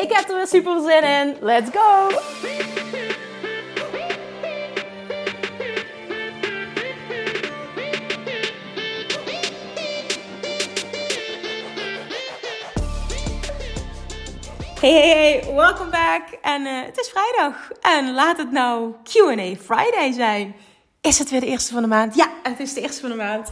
Ik heb er weer super zin in. Let's go! Hey, hey, hey, welcome back. En uh, het is vrijdag. En laat het nou Q&A Friday zijn. Is het weer de eerste van de maand? Ja, het is de eerste van de maand.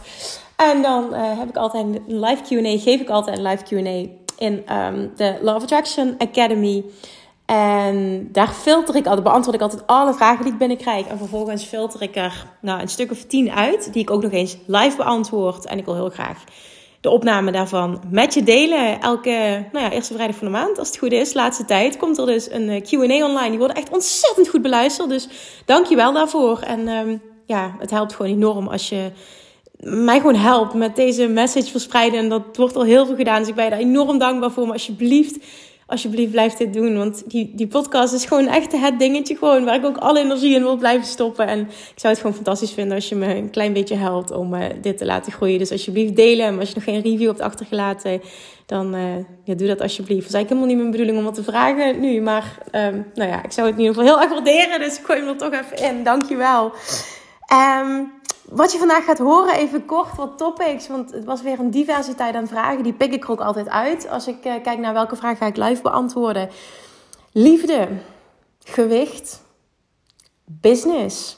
En dan uh, heb ik altijd een live Q&A, geef ik altijd een live Q&A in um, de Love Attraction Academy. En daar filter ik altijd, beantwoord ik altijd alle vragen die ik binnenkrijg. En vervolgens filter ik er nou, een stuk of tien uit, die ik ook nog eens live beantwoord. En ik wil heel graag de opname daarvan met je delen. Elke nou ja, eerste vrijdag van de maand, als het goed is, laatste tijd, komt er dus een eh, QA online. Die worden echt ontzettend goed beluisterd. Dus dank je wel daarvoor. En um, ja, het helpt gewoon enorm als je mij gewoon helpt met deze message verspreiden. En dat wordt al heel veel gedaan. Dus ik ben je daar enorm dankbaar voor. Maar alsjeblieft, alsjeblieft blijf dit doen. Want die, die podcast is gewoon echt het dingetje gewoon waar ik ook alle energie in wil blijven stoppen. En ik zou het gewoon fantastisch vinden als je me een klein beetje helpt om uh, dit te laten groeien. Dus alsjeblieft delen. En als je nog geen review hebt achtergelaten, dan uh, ja, doe dat alsjeblieft. Het is eigenlijk helemaal niet mijn bedoeling om wat te vragen nu. Maar um, nou ja, ik zou het in ieder geval heel erg waarderen. Dus ik gooi hem er toch even in. Dankjewel. Um, wat je vandaag gaat horen, even kort wat topics. Want het was weer een diversiteit aan vragen. Die pik ik er ook altijd uit. Als ik uh, kijk naar welke vraag ga ik live beantwoorden. Liefde, gewicht, business.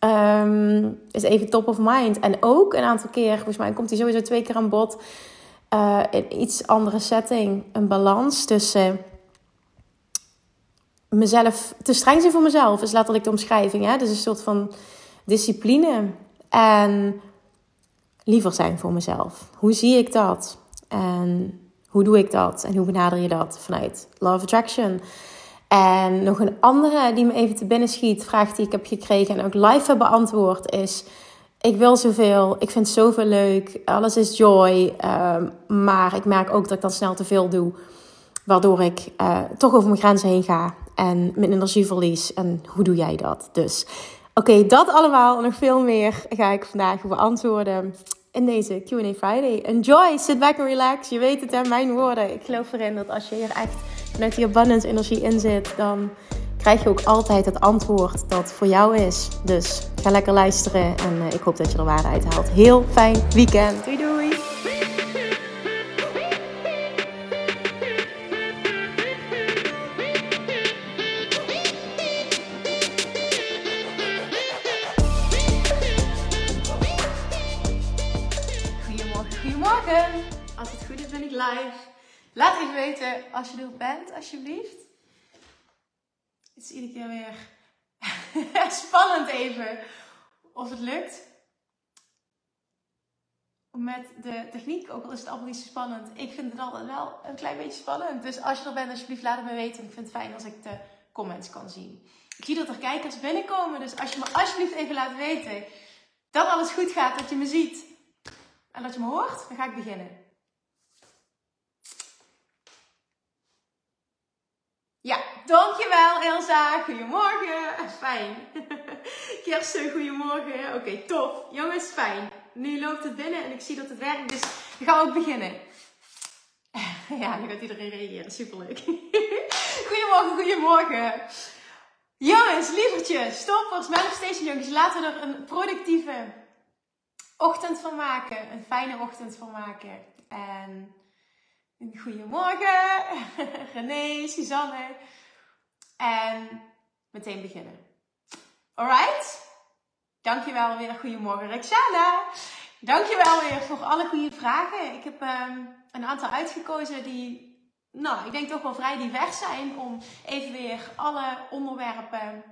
Um, is even top of mind. En ook een aantal keer, volgens mij komt hij sowieso twee keer aan bod. Uh, in iets andere setting. Een balans tussen mezelf, te streng zijn voor mezelf, is letterlijk de omschrijving. Hè? Dus een soort van discipline en liever zijn voor mezelf. Hoe zie ik dat? En hoe doe ik dat? En hoe benader je dat vanuit Love Attraction? En nog een andere die me even te binnen schiet, vraag die ik heb gekregen en ook live heb beantwoord, is: Ik wil zoveel, ik vind zoveel leuk, alles is joy, uh, maar ik merk ook dat ik dan snel te veel doe, waardoor ik uh, toch over mijn grenzen heen ga en mijn energie verlies. En hoe doe jij dat? Dus Oké, dat allemaal en nog veel meer ga ik vandaag beantwoorden in deze Q&A Friday. Enjoy, sit back and relax. Je weet het hè, mijn woorden. Ik geloof erin dat als je hier echt vanuit die abundance energie in zit, dan krijg je ook altijd het antwoord dat voor jou is. Dus ga lekker luisteren en uh, ik hoop dat je er waarde uit haalt. Heel fijn weekend. Doei doei! Als je er bent, alsjeblieft. Het is iedere keer weer spannend even of het lukt. Met de techniek, ook al is het allemaal niet zo spannend. Ik vind het altijd wel een klein beetje spannend. Dus als je er bent, alsjeblieft laat het me weten. Ik vind het fijn als ik de comments kan zien. Ik zie dat er kijkers binnenkomen. Dus als je me alsjeblieft even laat weten dat alles goed gaat, dat je me ziet en dat je me hoort, dan ga ik beginnen. Ja, dankjewel Elsa. Goedemorgen. Fijn. Kirsten, goedemorgen. Oké, okay, top. Jongens, fijn. Nu loopt het binnen en ik zie dat het werkt, dus we gaan ook beginnen. Ja, nu gaat iedereen reageren. Superleuk. Goedemorgen, goedemorgen. Jongens, lievertjes, stoppers, manifestation jongens, laten we er een productieve ochtend van maken. Een fijne ochtend van maken. En goedemorgen, René, Suzanne. En meteen beginnen. Alright? Dankjewel weer. Goedemorgen, Rexana. Dankjewel weer voor alle goede vragen. Ik heb um, een aantal uitgekozen die, nou, ik denk toch wel vrij divers zijn. Om even weer alle onderwerpen,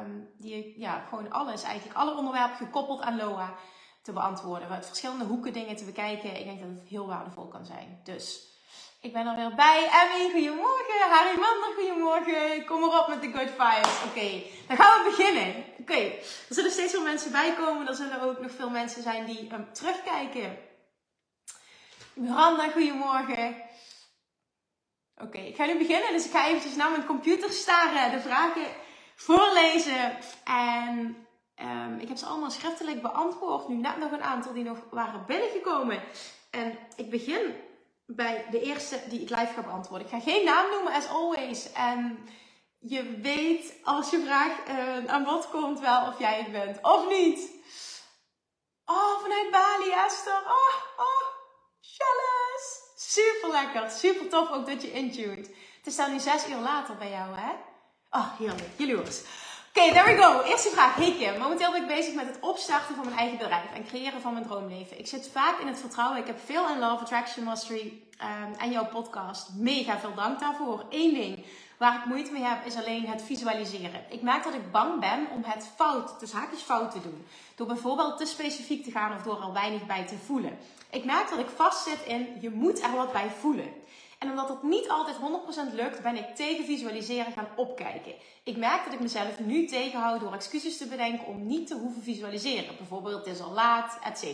um, die, ja, gewoon alles eigenlijk, alle onderwerpen gekoppeld aan LOA te beantwoorden. Uit verschillende hoeken dingen te bekijken. Ik denk dat het heel waardevol kan zijn. Dus Ik ben er weer bij. Emmy, goedemorgen. Harry Mander, goedemorgen. Kom erop met de good vibes. Oké, dan gaan we beginnen. Oké, er zullen steeds veel mensen bijkomen. Er zullen ook nog veel mensen zijn die um, terugkijken. Miranda, goedemorgen. Oké, ik ga nu beginnen. Dus ik ga eventjes naar mijn computer staren, de vragen voorlezen. En um, ik heb ze allemaal schriftelijk beantwoord. Nu net nog een aantal die nog waren binnengekomen. En ik begin bij de eerste die ik live ga beantwoorden. Ik ga geen naam noemen, as always. En je weet als je vraag uh, aan bod komt wel of jij het bent of niet. Oh, vanuit Bali, Esther. Oh, oh, jealous. Super lekker, super tof ook dat je intuned. Het is dan nu zes uur later bij jou, hè? Oh, heerlijk. Jaloers. Oké, there we go. Eerste vraag. Hey momenteel ben ik bezig met het opstarten van mijn eigen bedrijf en creëren van mijn droomleven. Ik zit vaak in het vertrouwen. Ik heb veel in Love Attraction Mastery um, en jouw podcast. Mega veel dank daarvoor. Eén ding waar ik moeite mee heb is alleen het visualiseren. Ik merk dat ik bang ben om het fout, dus haakjes fout te doen. Door bijvoorbeeld te specifiek te gaan of door er weinig bij te voelen. Ik merk dat ik vastzit in je moet er wat bij voelen. En omdat het niet altijd 100% lukt, ben ik tegen visualiseren gaan opkijken. Ik merk dat ik mezelf nu tegenhoud door excuses te bedenken om niet te hoeven visualiseren. Bijvoorbeeld, het is al laat, etc.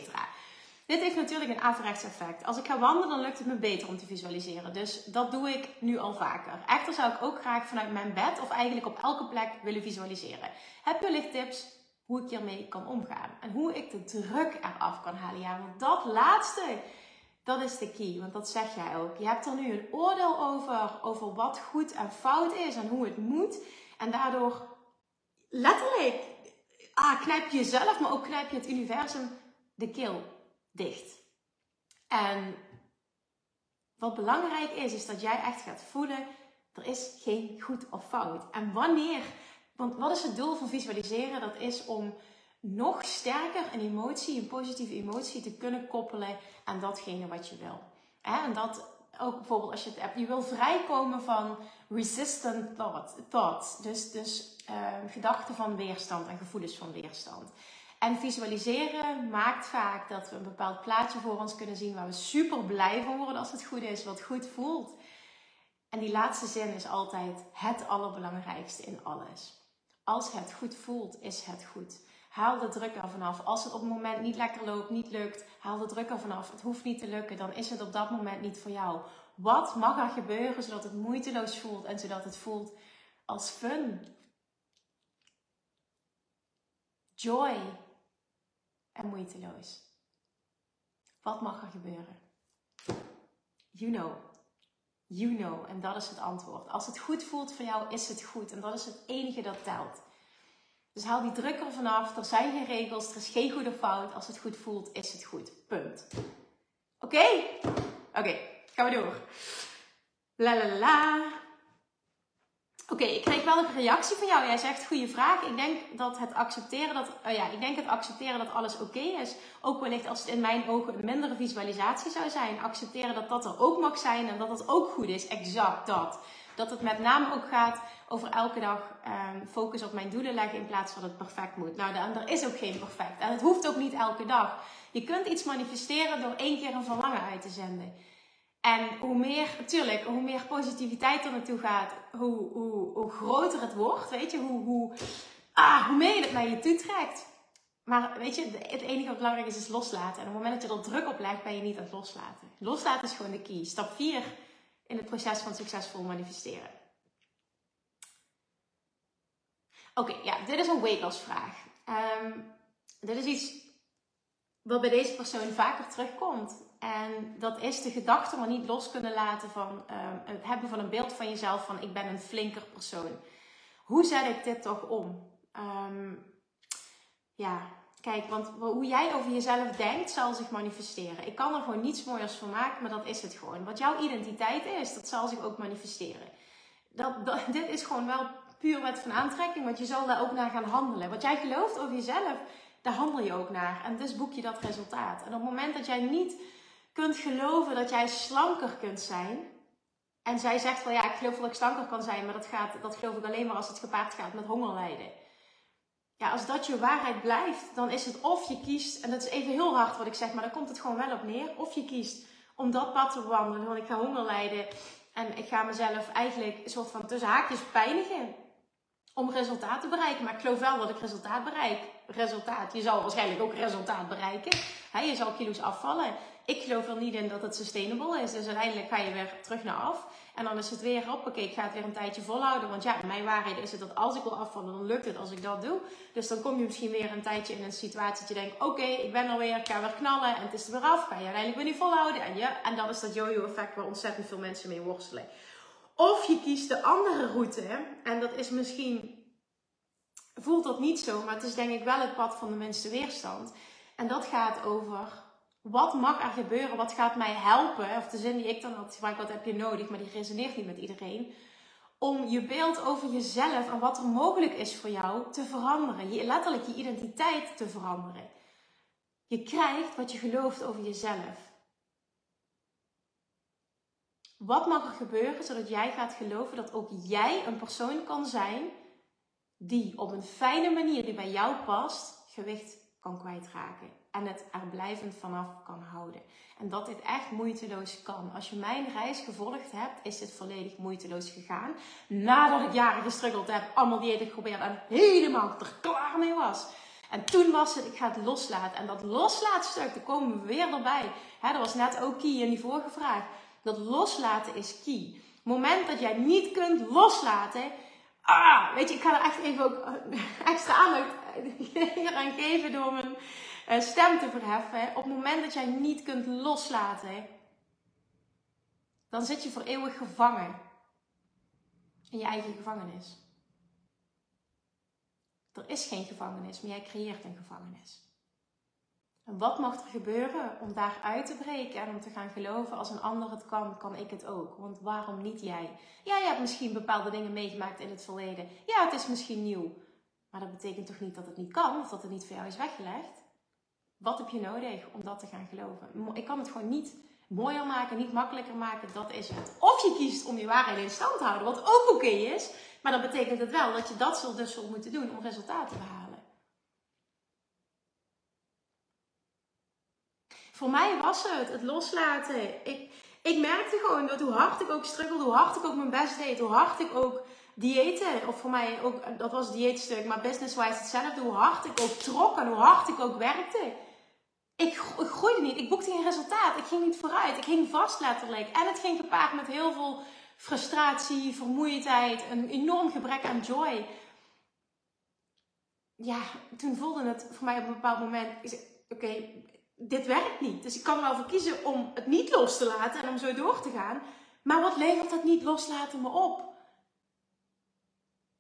Dit heeft natuurlijk een averechts effect. Als ik ga wandelen, dan lukt het me beter om te visualiseren. Dus dat doe ik nu al vaker. Echter zou ik ook graag vanuit mijn bed of eigenlijk op elke plek willen visualiseren. Heb je tips hoe ik hiermee kan omgaan? En hoe ik de druk eraf kan halen? Ja, want dat laatste dat is de key, want dat zeg jij ook. Je hebt er nu een oordeel over, over wat goed en fout is en hoe het moet. En daardoor letterlijk ah, knijp je jezelf, maar ook knijp je het universum de keel dicht. En wat belangrijk is, is dat jij echt gaat voelen, er is geen goed of fout. En wanneer, want wat is het doel van visualiseren? Dat is om nog sterker een emotie, een positieve emotie te kunnen koppelen aan datgene wat je wil. En dat ook bijvoorbeeld als je het hebt, je wil vrijkomen van resistant thought, thoughts. Dus, dus uh, gedachten van weerstand en gevoelens van weerstand. En visualiseren maakt vaak dat we een bepaald plaatje voor ons kunnen zien waar we super blij van worden als het goed is, wat goed voelt. En die laatste zin is altijd het allerbelangrijkste in alles. Als het goed voelt, is het goed. Haal de druk er vanaf. Als het op het moment niet lekker loopt, niet lukt, haal de druk er vanaf. Het hoeft niet te lukken, dan is het op dat moment niet voor jou. Wat mag er gebeuren zodat het moeiteloos voelt en zodat het voelt als fun? Joy en moeiteloos. Wat mag er gebeuren? You know. You know. En dat is het antwoord. Als het goed voelt voor jou, is het goed. En dat is het enige dat telt. Dus haal die druk er vanaf. Er zijn geen regels. Er is geen goede fout. Als het goed voelt, is het goed. Punt. Oké? Oké, gaan we door. La la la. Oké, ik kreeg wel een reactie van jou. Jij zegt goede vraag. Ik denk dat het accepteren dat, oh ja, ik denk het accepteren dat alles oké is. Ook wellicht als het in mijn ogen een mindere visualisatie zou zijn. Accepteren dat dat er ook mag zijn en dat het ook goed is. Exact dat. Dat het met name ook gaat over elke dag um, focus op mijn doelen leggen in plaats van het perfect moet. Nou, dan, er is ook geen perfect. En het hoeft ook niet elke dag. Je kunt iets manifesteren door één keer een verlangen uit te zenden. En hoe meer, natuurlijk, hoe meer positiviteit er naartoe gaat, hoe, hoe, hoe groter het wordt. Weet je, hoe, hoe, ah, hoe meer je het naar je toe trekt. Maar weet je, het enige wat belangrijk is, is loslaten. En op het moment dat je er druk op legt, ben je niet aan het loslaten. Loslaten is gewoon de key. Stap 4 in het proces van succesvol manifesteren. Oké, ja, dit is een loss vraag. Um, dit is iets wat bij deze persoon vaker terugkomt. En dat is de gedachte maar niet los kunnen laten van um, het hebben van een beeld van jezelf van ik ben een flinker persoon. Hoe zet ik dit toch om? Um, ja, kijk, want hoe jij over jezelf denkt zal zich manifesteren. Ik kan er gewoon niets mooiers van maken, maar dat is het gewoon. Wat jouw identiteit is, dat zal zich ook manifesteren. Dat, dit is gewoon wel puur wet van aantrekking, want je zal daar ook naar gaan handelen. Wat jij gelooft over jezelf, daar handel je ook naar. En dus boek je dat resultaat. En op het moment dat jij niet kunt geloven dat jij slanker kunt zijn. En zij zegt wel, ja, ik geloof dat ik slanker kan zijn, maar dat, gaat, dat geloof ik alleen maar als het gepaard gaat met hongerlijden. Ja, als dat je waarheid blijft, dan is het of je kiest, en dat is even heel hard wat ik zeg, maar dan komt het gewoon wel op neer. Of je kiest om dat pad te wandelen. Want ik ga honger lijden en ik ga mezelf eigenlijk een soort van tussen haakjes pijnigen om resultaat te bereiken. Maar ik geloof wel dat ik resultaat bereik. Resultaat, je zal waarschijnlijk ook resultaat bereiken. je zal kilo's afvallen. Ik geloof er niet in dat het sustainable is. Dus uiteindelijk ga je weer terug naar af. En dan is het weer, hoppakee, ik ga het weer een tijdje volhouden. Want ja, mijn waarheid is het dat als ik wil afvallen, dan lukt het als ik dat doe. Dus dan kom je misschien weer een tijdje in een situatie dat je denkt, oké, ik ben alweer, ik ga weer knallen en het is er weer af. Ga je uiteindelijk weer niet volhouden. En, ja, en dat is dat yo-yo effect waar ontzettend veel mensen mee worstelen. Of je kiest de andere route. En dat is misschien, voelt dat niet zo, maar het is denk ik wel het pad van de minste weerstand. En dat gaat over wat mag er gebeuren? Wat gaat mij helpen? Of de zin die ik dan had gevraagd, wat heb je nodig? Maar die resoneert niet met iedereen. Om je beeld over jezelf en wat er mogelijk is voor jou te veranderen. Je, letterlijk je identiteit te veranderen. Je krijgt wat je gelooft over jezelf. Wat mag er gebeuren zodat jij gaat geloven dat ook jij een persoon kan zijn die op een fijne manier die bij jou past gewicht kan kwijtraken. En het er blijvend vanaf kan houden. En dat dit echt moeiteloos kan. Als je mijn reis gevolgd hebt, is dit volledig moeiteloos gegaan. Nadat ik jaren gestruggeld heb, allemaal diëten geprobeerd en helemaal er klaar mee was. En toen was het, ik ga het loslaten. En dat loslaatstuk, daar komen we weer erbij. Dat was net ook key in die vorige vraag. Dat loslaten is key. Het moment dat jij niet kunt loslaten. Ah, weet je, ik ga er echt even ook extra aandacht aan geven door mijn eh, stem te verheffen. Op het moment dat jij niet kunt loslaten, dan zit je voor eeuwig gevangen in je eigen gevangenis. Er is geen gevangenis, maar jij creëert een gevangenis. En wat mag er gebeuren om daar uit te breken en om te gaan geloven als een ander het kan, kan ik het ook? Want waarom niet jij? Ja, je hebt misschien bepaalde dingen meegemaakt in het verleden. Ja, het is misschien nieuw. Maar dat betekent toch niet dat het niet kan of dat het niet voor jou is weggelegd? Wat heb je nodig om dat te gaan geloven? Ik kan het gewoon niet mooier maken, niet makkelijker maken. Dat is het. Of je kiest om je waarheid in stand te houden, wat ook oké is. Maar dan betekent het wel dat je dat zult dus zult moeten doen om resultaten te behalen. Voor mij was het het loslaten. Ik, ik merkte gewoon dat hoe hard ik ook struggelde, hoe hard ik ook mijn best deed, hoe hard ik ook diëten, of voor mij ook, dat was dieetstuk, maar business-wise hetzelfde, hoe hard ik ook trok en hoe hard ik ook werkte. Ik, ik groeide niet, ik boekte geen resultaat, ik ging niet vooruit, ik ging vast letterlijk. En het ging gepaard met heel veel frustratie, vermoeidheid, een enorm gebrek aan joy. Ja, toen voelde het voor mij op een bepaald moment, oké, dit werkt niet. Dus ik kan er wel voor kiezen om het niet los te laten en om zo door te gaan. Maar wat levert dat niet loslaten me op?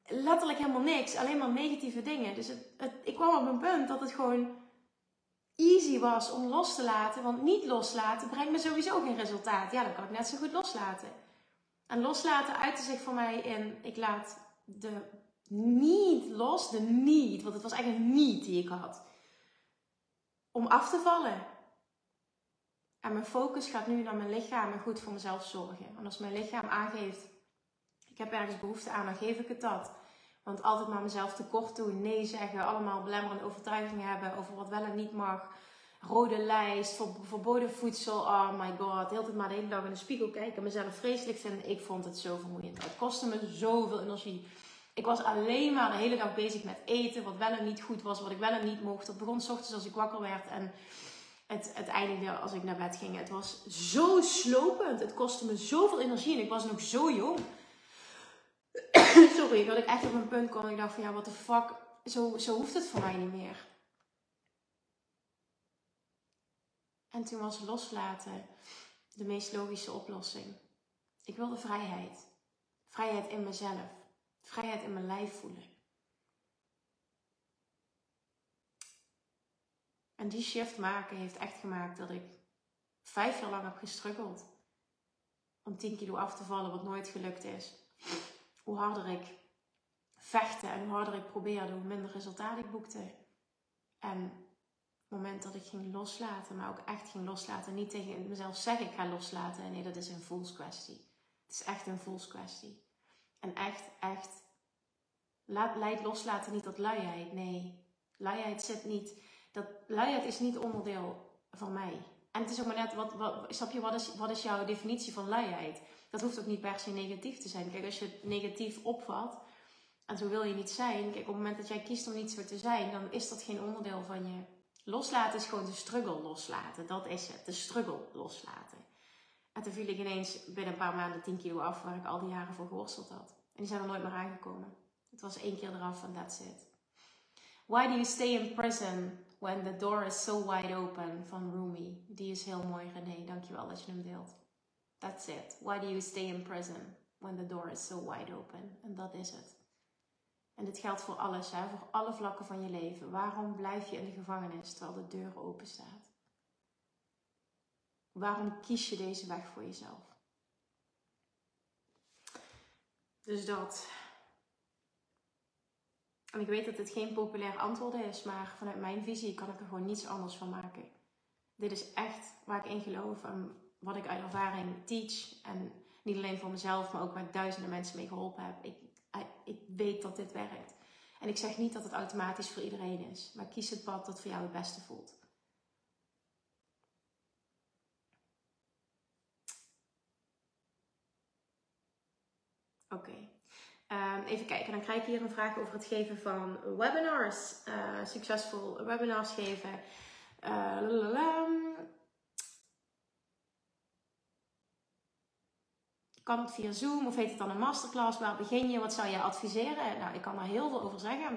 Letterlijk helemaal niks, alleen maar negatieve dingen. Dus het, ik kwam op een punt dat het gewoon easy was om los te laten. Want niet loslaten brengt me sowieso geen resultaat. Ja, dan kan ik net zo goed loslaten. En loslaten uitte zich voor mij in, ik laat de niet los, de niet, want het was eigenlijk niet die ik had om af te vallen. En mijn focus gaat nu naar mijn lichaam en goed voor mezelf zorgen. En als mijn lichaam aangeeft, ik heb ergens behoefte aan, dan geef ik het dat. Want altijd maar mezelf tekort doen, nee zeggen, allemaal belemmerende overtuigingen hebben over wat wel en niet mag. Rode lijst, verboden voedsel, oh my god. Heel tijd maar de hele dag in de spiegel kijken, mezelf vreselijk vinden. Ik vond het zo vermoeiend. Het kostte me zoveel energie. Ik was alleen maar de hele dag bezig met eten, wat wel en niet goed was, wat ik wel en niet mocht. Het begon ochtends als ik wakker werd en het, het als ik naar bed ging. Het was zo slopend. Het kostte me zoveel energie en ik was nog zo jong. Sorry, dat ik echt op een punt kwam en ik dacht van ja, what the fuck, zo, zo hoeft het voor mij niet meer. En toen was loslaten de meest logische oplossing. Ik wilde vrijheid. Vrijheid in mezelf. Vrijheid in mijn lijf voelen. En die shift maken heeft echt gemaakt dat ik vijf jaar lang heb gestruggeld om 10 kilo af te vallen, wat nooit gelukt is. Hoe harder ik vechtte en hoe harder ik probeerde, hoe minder resultaat ik boekte. En het moment dat ik ging loslaten, maar ook echt ging loslaten, niet tegen mezelf zeggen ik ga loslaten. Nee, dat is een voelskwestie. Het is echt een voelskwestie. En echt, echt, laat, leid loslaten niet tot luiheid. Nee, luiheid zit niet, dat, luiheid is niet onderdeel van mij. En het is ook maar net, wat, wat, snap je, wat is, wat is jouw definitie van luiheid? Dat hoeft ook niet per se negatief te zijn. Kijk, als je het negatief opvat, en zo wil je niet zijn. Kijk, op het moment dat jij kiest om niet zo te zijn, dan is dat geen onderdeel van je. Loslaten is gewoon de struggle loslaten. Dat is het, de struggle loslaten. En toen viel ik ineens binnen een paar maanden 10 kilo af, waar ik al die jaren voor geworsteld had. En die zijn er nooit meer aangekomen. Het was één keer eraf en that's it. Why do you stay in prison when the door is so wide open? Van Rumi. Die is heel mooi, René. Dankjewel dat je hem deelt. That's it. Why do you stay in prison when the door is so wide open? En dat is het. En dit geldt voor alles, hè? voor alle vlakken van je leven. Waarom blijf je in de gevangenis terwijl de deur open staat? Waarom kies je deze weg voor jezelf? Dus dat. En ik weet dat dit geen populair antwoord is, maar vanuit mijn visie kan ik er gewoon niets anders van maken. Dit is echt waar ik in geloof en wat ik uit ervaring teach. En niet alleen voor mezelf, maar ook waar duizenden mensen mee geholpen heb. Ik, ik weet dat dit werkt. En ik zeg niet dat het automatisch voor iedereen is, maar kies het pad dat voor jou het beste voelt. Oké. Ehm, even kijken, dan krijg ik hier een vraag over het geven van webinars. Uh, succesvol webinars geven. Uh, kan het via Zoom of heet het dan een masterclass? Waar begin je? Wat zou je adviseren? Nou, ik kan daar heel veel over zeggen.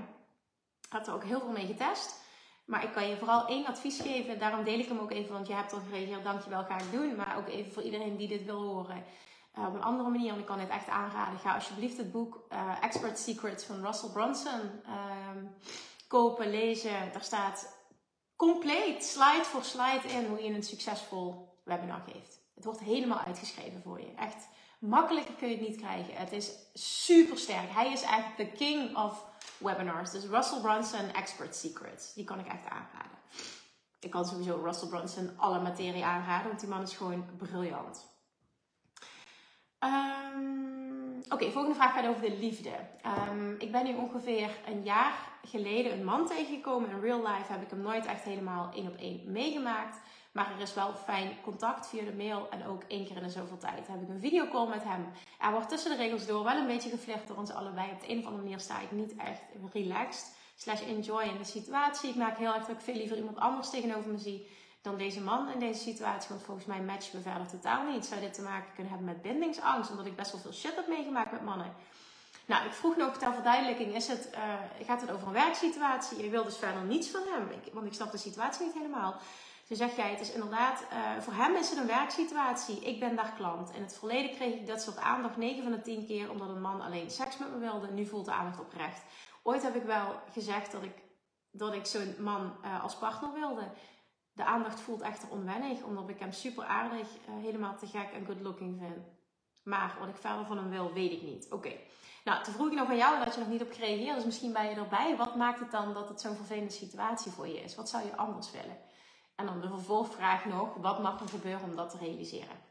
Ik heb er ook heel veel mee getest. Maar ik kan je vooral één advies geven. Daarom deel ik hem ook even, want je hebt al gereageerd. Dankjewel, ga ik doen. Maar ook even voor iedereen die dit wil horen. Uh, op een andere manier, want ik kan dit echt aanraden. Ga alsjeblieft het boek uh, Expert Secrets van Russell Brunson uh, kopen, lezen. Daar staat compleet, slide voor slide in, hoe je een succesvol webinar geeft. Het wordt helemaal uitgeschreven voor je. Echt makkelijker kun je het niet krijgen. Het is super sterk. Hij is echt de king of webinars. Dus Russell Brunson Expert Secrets. Die kan ik echt aanraden. Ik kan sowieso Russell Brunson alle materie aanraden, want die man is gewoon briljant. Um, Oké, volgende vraag gaat over de liefde. Um, ik ben nu ongeveer een jaar geleden een man tegengekomen. In real life heb ik hem nooit echt helemaal één op één meegemaakt. Maar er is wel fijn contact via de mail. En ook één keer in de zoveel tijd heb ik een videocall met hem. Er wordt tussen de regels door wel een beetje geflirt door ons allebei. Op de een of andere manier sta ik niet echt relaxed. Slash enjoy in de situatie. Ik merk heel erg dat ik veel liever iemand anders tegenover me zie dan deze man in deze situatie. Want volgens mij matchen we verder totaal niet. Zou dit te maken kunnen hebben met bindingsangst? Omdat ik best wel veel shit heb meegemaakt met mannen. Nou, ik vroeg nog ter verduidelijking, is het, uh, gaat het over een werksituatie? Je wil dus verder niets van hem, want ik snap de situatie niet helemaal. Toen zeg jij, het is inderdaad, uh, voor hem is het een werksituatie. Ik ben daar klant. In het verleden kreeg ik dat soort aandacht 9 van de 10 keer omdat een man alleen seks met me wilde. Nu voelt de aandacht oprecht. Ooit heb ik wel gezegd dat ik, dat ik zo'n man uh, als partner wilde de aandacht voelt echter onwennig, omdat ik hem super aardig, uh, helemaal te gek en good looking vind. Maar wat ik verder van hem wil, weet ik niet. Oké. Nou, toen vroeg ik nog aan jou dat je nog niet op gereageerd. Dus misschien ben je erbij. Wat maakt het dan dat het zo'n vervelende situatie voor je is? Wat zou je anders willen? En dan de vervolgvraag nog. Wat mag er gebeuren om dat te realiseren?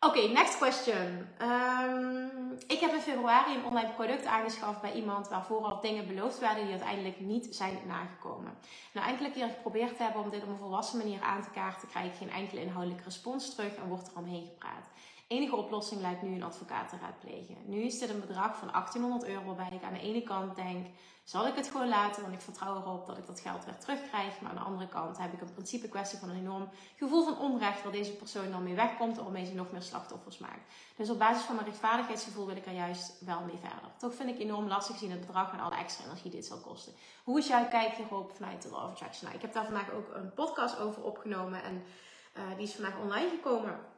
Oké, next question. Um, ik heb in februari een online product aangeschaft bij iemand waarvoor al dingen beloofd werden die uiteindelijk niet zijn nagekomen. Nou, enkele keer geprobeerd hebben om dit op een volwassen manier aan te kaarten, krijg ik geen enkele inhoudelijke respons terug en wordt er omheen gepraat enige oplossing lijkt nu een advocaat te raadplegen. Nu is dit een bedrag van 1800 euro waarbij ik aan de ene kant denk, zal ik het gewoon laten, want ik vertrouw erop dat ik dat geld weer terugkrijg. Maar aan de andere kant heb ik een principe kwestie van een enorm gevoel van onrecht waar deze persoon dan mee wegkomt en waarmee ze nog meer slachtoffers maakt. Dus op basis van mijn rechtvaardigheidsgevoel wil ik er juist wel mee verder. Toch vind ik enorm lastig zien het bedrag en alle extra energie dit zal kosten. Hoe is jouw kijk hierop vanuit de Law of Attraction? Nou, ik heb daar vandaag ook een podcast over opgenomen en uh, die is vandaag online gekomen.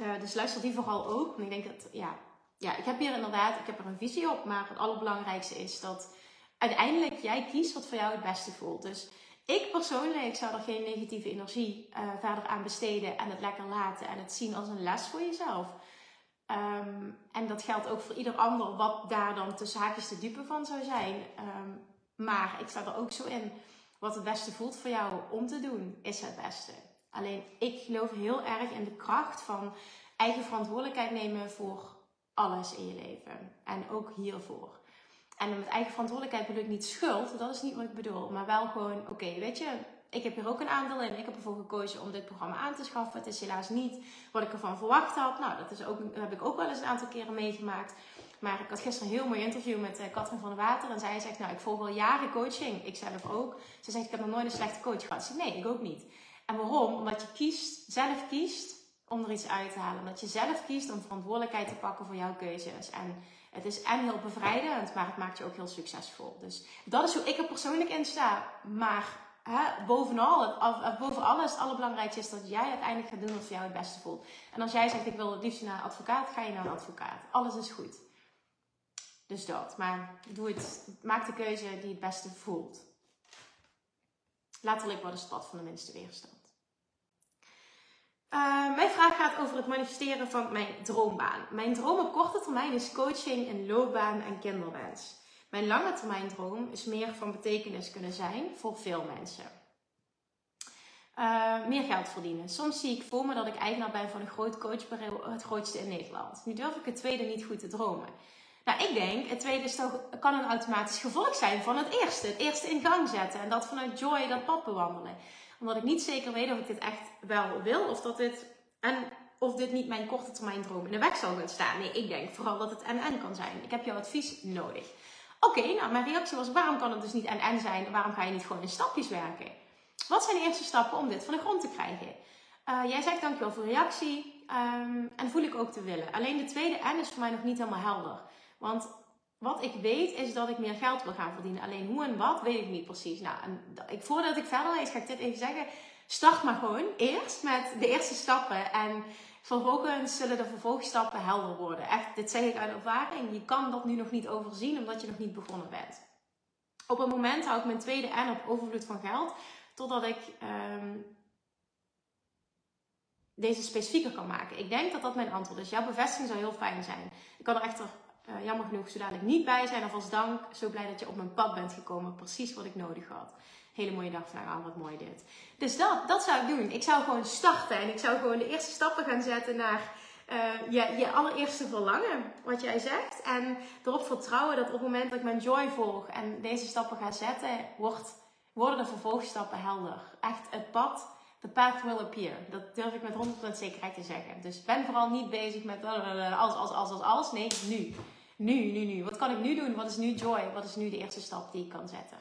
Uh, dus luister die vooral ook. Want ik denk dat, ja, ja, ik heb hier inderdaad, ik heb er een visie op. Maar het allerbelangrijkste is dat uiteindelijk jij kiest wat voor jou het beste voelt. Dus ik persoonlijk zou er geen negatieve energie uh, verder aan besteden. En het lekker laten en het zien als een les voor jezelf. Um, en dat geldt ook voor ieder ander wat daar dan de zaakjes te dupe van zou zijn. Um, maar ik sta er ook zo in. Wat het beste voelt voor jou om te doen, is het beste. Alleen ik geloof heel erg in de kracht van eigen verantwoordelijkheid nemen voor alles in je leven. En ook hiervoor. En met eigen verantwoordelijkheid bedoel ik niet schuld, dat is niet wat ik bedoel. Maar wel gewoon, oké, weet je, ik heb hier ook een aandeel in. Ik heb ervoor gekozen om dit programma aan te schaffen. Het is helaas niet wat ik ervan verwacht had. Nou, dat, is ook, heb ik ook wel eens een aantal keren meegemaakt. Maar ik had gisteren een heel mooi interview met uh, Katrin van der Water. En zij zegt, nou, ik volg al jaren coaching. Ik zelf ook. Ze zegt, ik heb nog nooit een slechte coach gehad. Ze nee, ik ook niet. En waarom? Omdat je kiest, zelf kiest om er iets uit te halen. Omdat je zelf kiest om verantwoordelijkheid te pakken voor jouw keuzes. En het is en heel bevrijdend, maar het maakt je ook heel succesvol. Dus dat is hoe ik er persoonlijk in sta. Maar hè, bovenal, het, boven alles, het allerbelangrijkste is dat jij uiteindelijk gaat doen wat voor jou het beste voelt. En als jij zegt, ik wil het liefst naar een advocaat, ga je naar een advocaat. Alles is goed. Dus dat. Maar doe het, maak de keuze die het beste voelt. Letterlijk, wat is het van de minste weerstand? Uh, mijn vraag gaat over het manifesteren van mijn droombaan. Mijn droom op korte termijn is coaching in loopbaan en kinderwens. Mijn lange termijn droom is meer van betekenis kunnen zijn voor veel mensen. Uh, meer geld verdienen. Soms zie ik voor me dat ik eigenaar ben van een groot coachbureau, het grootste in Nederland. Nu durf ik het tweede niet goed te dromen. Nou, ik denk, het tweede kan een automatisch gevolg zijn van het eerste. Het eerste in gang zetten en dat vanuit joy dat pad bewandelen. Omdat ik niet zeker weet of ik dit echt wel wil of dat dit, en of dit niet mijn korte termijn droom in de weg zal gaan staan. Nee, ik denk vooral dat het en-en kan zijn. Ik heb jouw advies nodig. Oké, nou mijn reactie was, waarom kan het dus niet en-en zijn? Waarom ga je niet gewoon in stapjes werken? Wat zijn de eerste stappen om dit van de grond te krijgen? Uh, jij zegt dankjewel voor de reactie um, en voel ik ook te willen. Alleen de tweede en is voor mij nog niet helemaal helder. Want wat ik weet is dat ik meer geld wil gaan verdienen. Alleen hoe en wat weet ik niet precies. Nou, ik, voordat ik verder lees, ga ik dit even zeggen. Start maar gewoon eerst met de eerste stappen. En vervolgens zullen de vervolgstappen helder worden. Echt, dit zeg ik uit ervaring. Je kan dat nu nog niet overzien omdat je nog niet begonnen bent. Op het moment hou ik mijn tweede en op overvloed van geld. Totdat ik um, deze specifieker kan maken. Ik denk dat dat mijn antwoord is. Jouw bevestiging zou heel fijn zijn. Ik kan er echter uh, jammer genoeg zo dadelijk niet bij zijn. Of als dank, zo blij dat je op mijn pad bent gekomen. Precies wat ik nodig had. Hele mooie dag vandaag wat mooi dit. Dus dat, dat zou ik doen. Ik zou gewoon starten en ik zou gewoon de eerste stappen gaan zetten naar uh, je, je allereerste verlangen, wat jij zegt. En erop vertrouwen dat op het moment dat ik mijn joy volg en deze stappen ga zetten, wordt, worden de vervolgstappen helder. Echt het pad The path will appear. Dat durf ik met 100% zekerheid te zeggen. Dus ben vooral niet bezig met als, als, als, als, als. Nee, nu. Nu, nu, nu. Wat kan ik nu doen? Wat is nu joy? Wat is nu de eerste stap die ik kan zetten?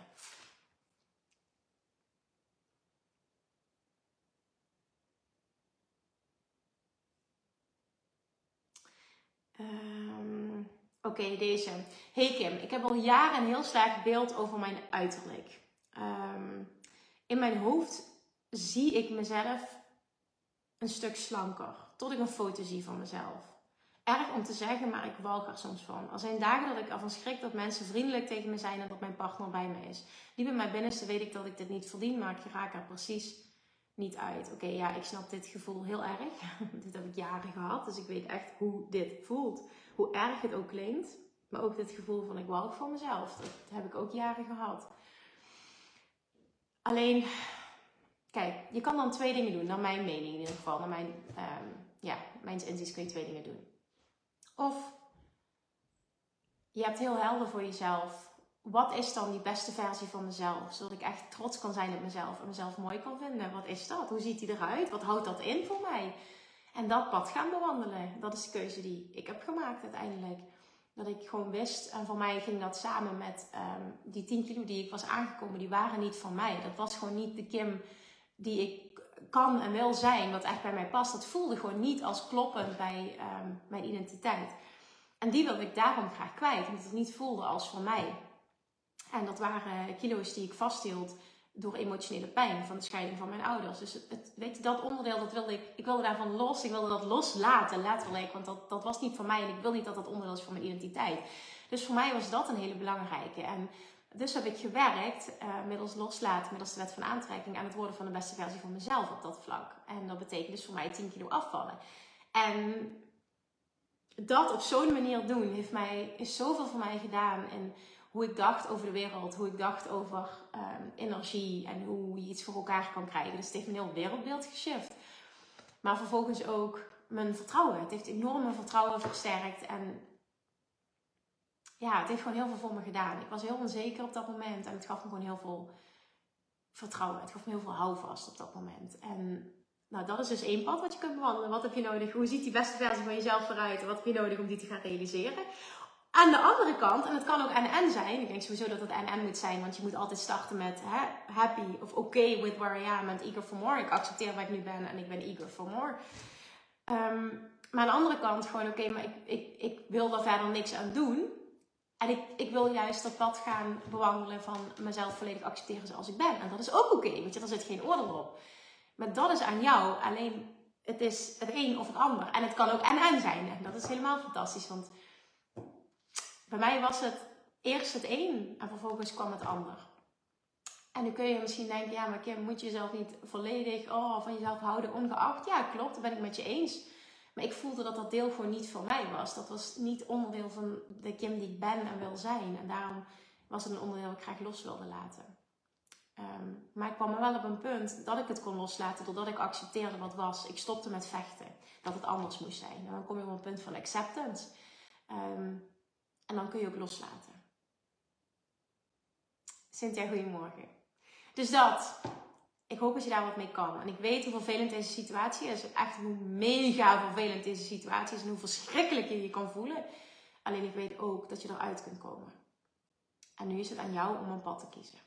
Um, Oké, deze. Hey Kim, ik heb al jaren een heel sterk beeld over mijn uiterlijk. Um, in mijn hoofd zie ik mezelf een stuk slanker. Tot ik een foto zie van mezelf. Erg om te zeggen, maar ik walg er soms van. Er zijn dagen dat ik ervan schrik dat mensen vriendelijk tegen me zijn en dat mijn partner bij me is. Diep in mijn binnenste weet ik dat ik dit niet verdien, maar ik raak er precies niet uit. Oké, ja, ik snap dit gevoel heel erg. dit heb ik jaren gehad, dus ik weet echt hoe dit voelt. Hoe erg het ook klinkt. Maar ook dit gevoel van ik walg van mezelf. Dat heb ik ook jaren gehad. Alleen, Kijk, je kan dan twee dingen doen, naar mijn mening in ieder geval. Naar mijn, um, ja, mijn inziens kun je twee dingen doen. Of je hebt heel helder voor jezelf, wat is dan die beste versie van mezelf? Zodat ik echt trots kan zijn op mezelf en mezelf mooi kan vinden. Wat is dat? Hoe ziet die eruit? Wat houdt dat in voor mij? En dat pad gaan bewandelen. Dat is de keuze die ik heb gemaakt uiteindelijk. Dat ik gewoon wist, en voor mij ging dat samen met um, die 10 kilo die ik was aangekomen, die waren niet van mij. Dat was gewoon niet de Kim die ik kan en wil zijn, wat echt bij mij past, dat voelde gewoon niet als kloppend bij um, mijn identiteit. En die wilde ik daarom graag kwijt, omdat het niet voelde als van mij. En dat waren kilo's die ik vasthield door emotionele pijn van de scheiding van mijn ouders. Dus het, weet je, dat onderdeel, dat wilde ik, ik wilde daarvan los, ik wilde dat loslaten, letterlijk. Want dat, dat was niet van mij en ik wil niet dat dat onderdeel is van mijn identiteit. Dus voor mij was dat een hele belangrijke. En dus heb ik gewerkt, uh, middels loslaten, middels de wet van aantrekking, aan het worden van de beste versie van mezelf op dat vlak. En dat betekent dus voor mij 10 kilo afvallen. En dat op zo'n manier doen heeft mij, is zoveel voor mij gedaan. En hoe ik dacht over de wereld, hoe ik dacht over um, energie en hoe je iets voor elkaar kan krijgen. Dus het heeft mijn heel wereldbeeld geshift. Maar vervolgens ook mijn vertrouwen. Het heeft enorm mijn vertrouwen versterkt. En ja, het heeft gewoon heel veel voor me gedaan. Ik was heel onzeker op dat moment en het gaf me gewoon heel veel vertrouwen. Het gaf me heel veel houvast op dat moment. En nou, dat is dus één pad wat je kunt bewandelen. Wat heb je nodig? Hoe ziet die beste versie van jezelf eruit? Wat heb je nodig om die te gaan realiseren? Aan de andere kant, en het kan ook en zijn. Ik denk sowieso dat het en moet zijn, want je moet altijd starten met hè, happy of okay with where I am and eager for more. Ik accepteer waar ik nu ben en ik ben eager for more. Ehm, maar aan de andere kant gewoon, oké, maar ik, ik, ik wil daar verder niks aan doen. En ik, ik wil juist dat pad gaan bewandelen van mezelf volledig accepteren zoals ik ben. En dat is ook oké, want je, er zit geen oordeel op. Maar dat is aan jou. Alleen het is het een of het ander. En het kan ook en-en zijn. En dat is helemaal fantastisch. Want bij mij was het eerst het een en vervolgens kwam het ander. En dan kun je misschien denken, ja, maar Kim, moet je jezelf niet volledig oh, van jezelf houden, ongeacht? Ja, klopt, dat ben ik met je eens. Ik voelde dat dat deel gewoon niet voor mij was. Dat was niet onderdeel van de Kim die ik ben en wil zijn. En daarom was het een onderdeel dat ik graag los wilde laten. Ehm, maar ik kwam er wel op een punt dat ik het kon loslaten doordat ik accepteerde wat was. Ik stopte met vechten, dat het anders moest zijn. En dan kom je op een punt van acceptance. Ehm, en dan kun je ook loslaten. Cynthia, goedemorgen. Dus dat. Ik hoop dat je daar wat mee kan. En ik weet hoe vervelend deze situatie is. Echt hoe mega vervelend deze situatie is. En hoe verschrikkelijk je je kan voelen. Alleen ik weet ook dat je eruit kunt komen. En nu is het aan jou om een pad te kiezen.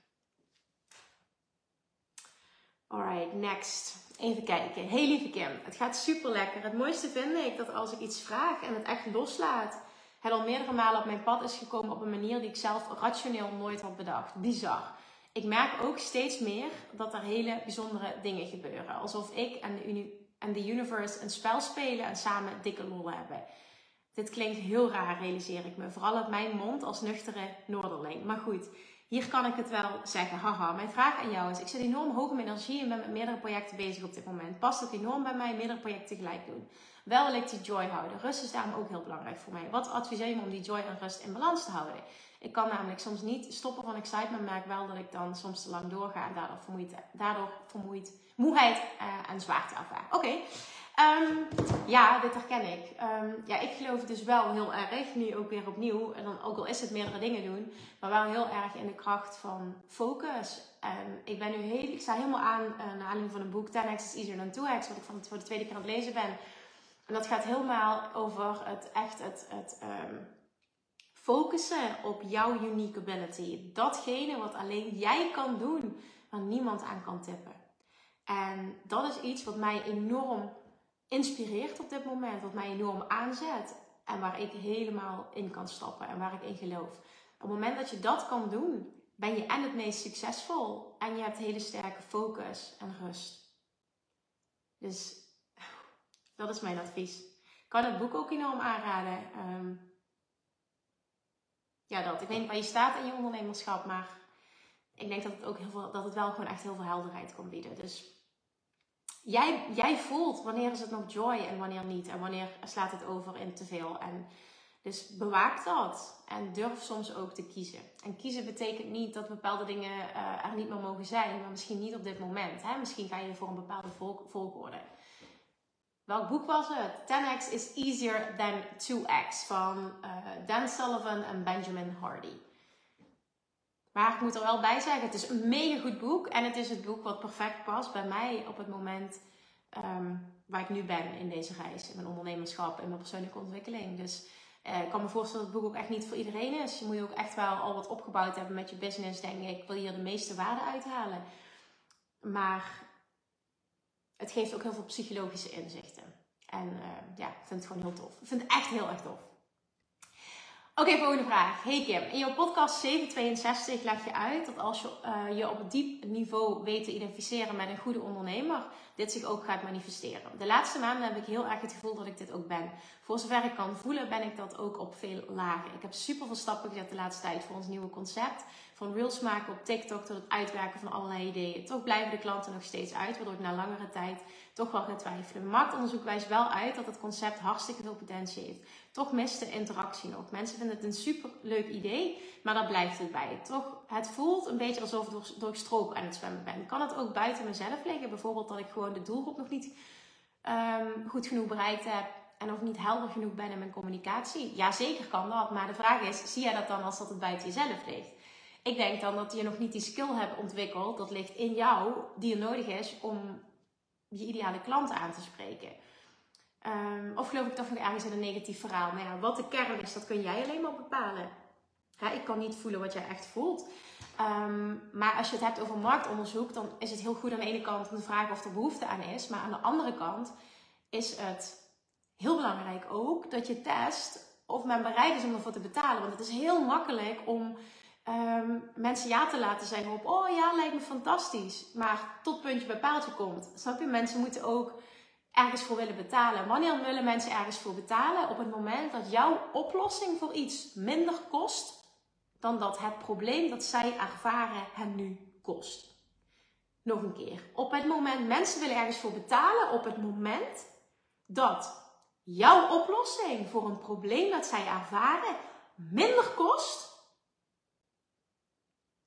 Alright, next. Even kijken. Hey lieve Kim, het gaat super lekker. Het mooiste vind ik dat als ik iets vraag en het echt loslaat, het al meerdere malen op mijn pad is gekomen op een manier die ik zelf rationeel nooit had bedacht. Bizar. Ik merk ook steeds meer dat er hele bijzondere dingen gebeuren. Alsof ik en de, en de universe een spel spelen en samen dikke lol hebben. Dit klinkt heel raar, realiseer ik me. Vooral op mijn mond als nuchtere Noorderling. Maar goed, hier kan ik het wel zeggen. Haha, mijn vraag aan jou is: ik zit enorm hoog in mijn energie en ben met meerdere projecten bezig op dit moment. Past ook enorm bij mij, meerdere projecten tegelijk doen. Wel wil ik die joy houden. Rust is daarom ook heel belangrijk voor mij. Wat adviseer je me om die joy en rust in balans te houden? Ik kan namelijk soms niet stoppen van excitement, merk wel dat ik dan soms te lang doorga en daardoor vermoeid, daardoor vermoeid moeheid uh, en zwaarte ervaar. Oké. Um, ja, dit herken ik. Um, ja, ik geloof dus wel heel erg, nu ook weer opnieuw, en dan ook al is het meerdere dingen doen, maar wel heel erg in de kracht van focus. En ik ben nu heel, ik sta helemaal aan uh, naar aanleiding van een boek 10x is easier than 2x, wat ik van, voor de tweede keer aan het lezen ben. En dat gaat helemaal over het echt het, het focussen op jouw unique ability. Datgene wat alleen jij kan doen, waar niemand aan kan tippen. En dat is iets wat mij enorm inspireert op dit moment, wat mij enorm aanzet en waar ik helemaal in kan stappen en waar ik in geloof. Op het moment dat je dat kan doen, ben je en het meest succesvol en je hebt hele sterke focus en rust. Dus dat is mijn advies. Ik kan het boek ook enorm aanraden. Um, ja, dat. Ik weet waar je staat in je ondernemerschap, maar ik denk dat het ook heel veel, dat het wel gewoon echt heel veel helderheid kan bieden. Dus jij, jij voelt wanneer is het nog joy en wanneer niet. En wanneer slaat het over in te veel. En dus bewaak dat. En durf soms ook te kiezen. En kiezen betekent niet dat bepaalde dingen uh, er niet meer mogen zijn. Maar misschien niet op dit moment. Hè? Misschien ga je voor een bepaalde volk, volgorde. Welk boek was het? 10x is easier than 2x van uh, Dan Sullivan en Benjamin Hardy. Maar ik moet er wel bij zeggen, het is een mega goed boek. En het is het boek wat perfect past bij mij op het moment um, waar ik nu ben in deze reis. In mijn ondernemerschap, in mijn persoonlijke ontwikkeling. Dus uh, ik kan me voorstellen dat het boek ook echt niet voor iedereen is. Je moet ook echt wel al wat opgebouwd hebben met je business. Denk ik, ik wil hier de meeste waarde uithalen. Maar het geeft ook heel veel psychologische inzichten. En uh, ja, ik vind het gewoon heel tof. Ik vind het echt heel erg tof. Oké, volgende vraag. Hey Kim, in jouw podcast 762 leg je uit dat als je uh, je op diep niveau weet te identificeren met een goede ondernemer, dit zich ook gaat manifesteren. De laatste maanden heb ik heel erg het gevoel dat ik dit ook ben. Voor zover ik kan voelen, ben ik dat ook op veel lagen. Ik heb super veel stappen gezet de laatste tijd voor ons nieuwe concept. Van reels maken op TikTok tot het uitwerken van allerlei ideeën. Toch blijven de klanten nog steeds uit, waardoor ik na langere tijd toch wel ga twijfelen. Marktonderzoek wijst wel uit dat het concept hartstikke veel potentie heeft. Toch mist de interactie nog. Mensen vinden het een super leuk idee, maar daar blijft het bij. Toch, het voelt een beetje alsof ik door, ik stroop aan het zwemmen ben. Kan het ook buiten mezelf liggen? Bijvoorbeeld dat ik gewoon de doelgroep nog niet um, goed genoeg bereikt heb en nog niet helder genoeg ben in mijn communicatie? Ja, zeker kan dat. Maar de vraag is, zie jij dat dan als dat het buiten jezelf ligt? Ik denk dan dat je nog niet die skill hebt ontwikkeld, dat ligt in jou, die er nodig is om je ideale klant aan te spreken. Ehm, of geloof ik toch nog ergens in een negatief verhaal? Nou ja, wat de kern is, dat kun jij alleen maar bepalen. ik kan niet voelen wat jij echt voelt. Ehm, maar als je het hebt over marktonderzoek, dan is het heel goed aan de ene kant om te vragen of er behoefte aan is. Maar aan de andere kant is het heel belangrijk ook dat je test of men bereid is om ervoor te betalen. Want het is heel makkelijk om ehm, mensen ja te laten zeggen op, oh ja, lijkt me fantastisch. Maar tot puntje bij paaltje komt. Snap je? Mensen moeten ook ergens voor willen betalen. Wanneer willen mensen ergens voor betalen? Op het moment dat jouw oplossing voor iets minder kost dan dat het probleem dat zij ervaren hen nu kost. Nog een keer. Op het moment, mensen willen ergens voor betalen op het moment dat jouw oplossing voor een probleem dat zij ervaren minder kost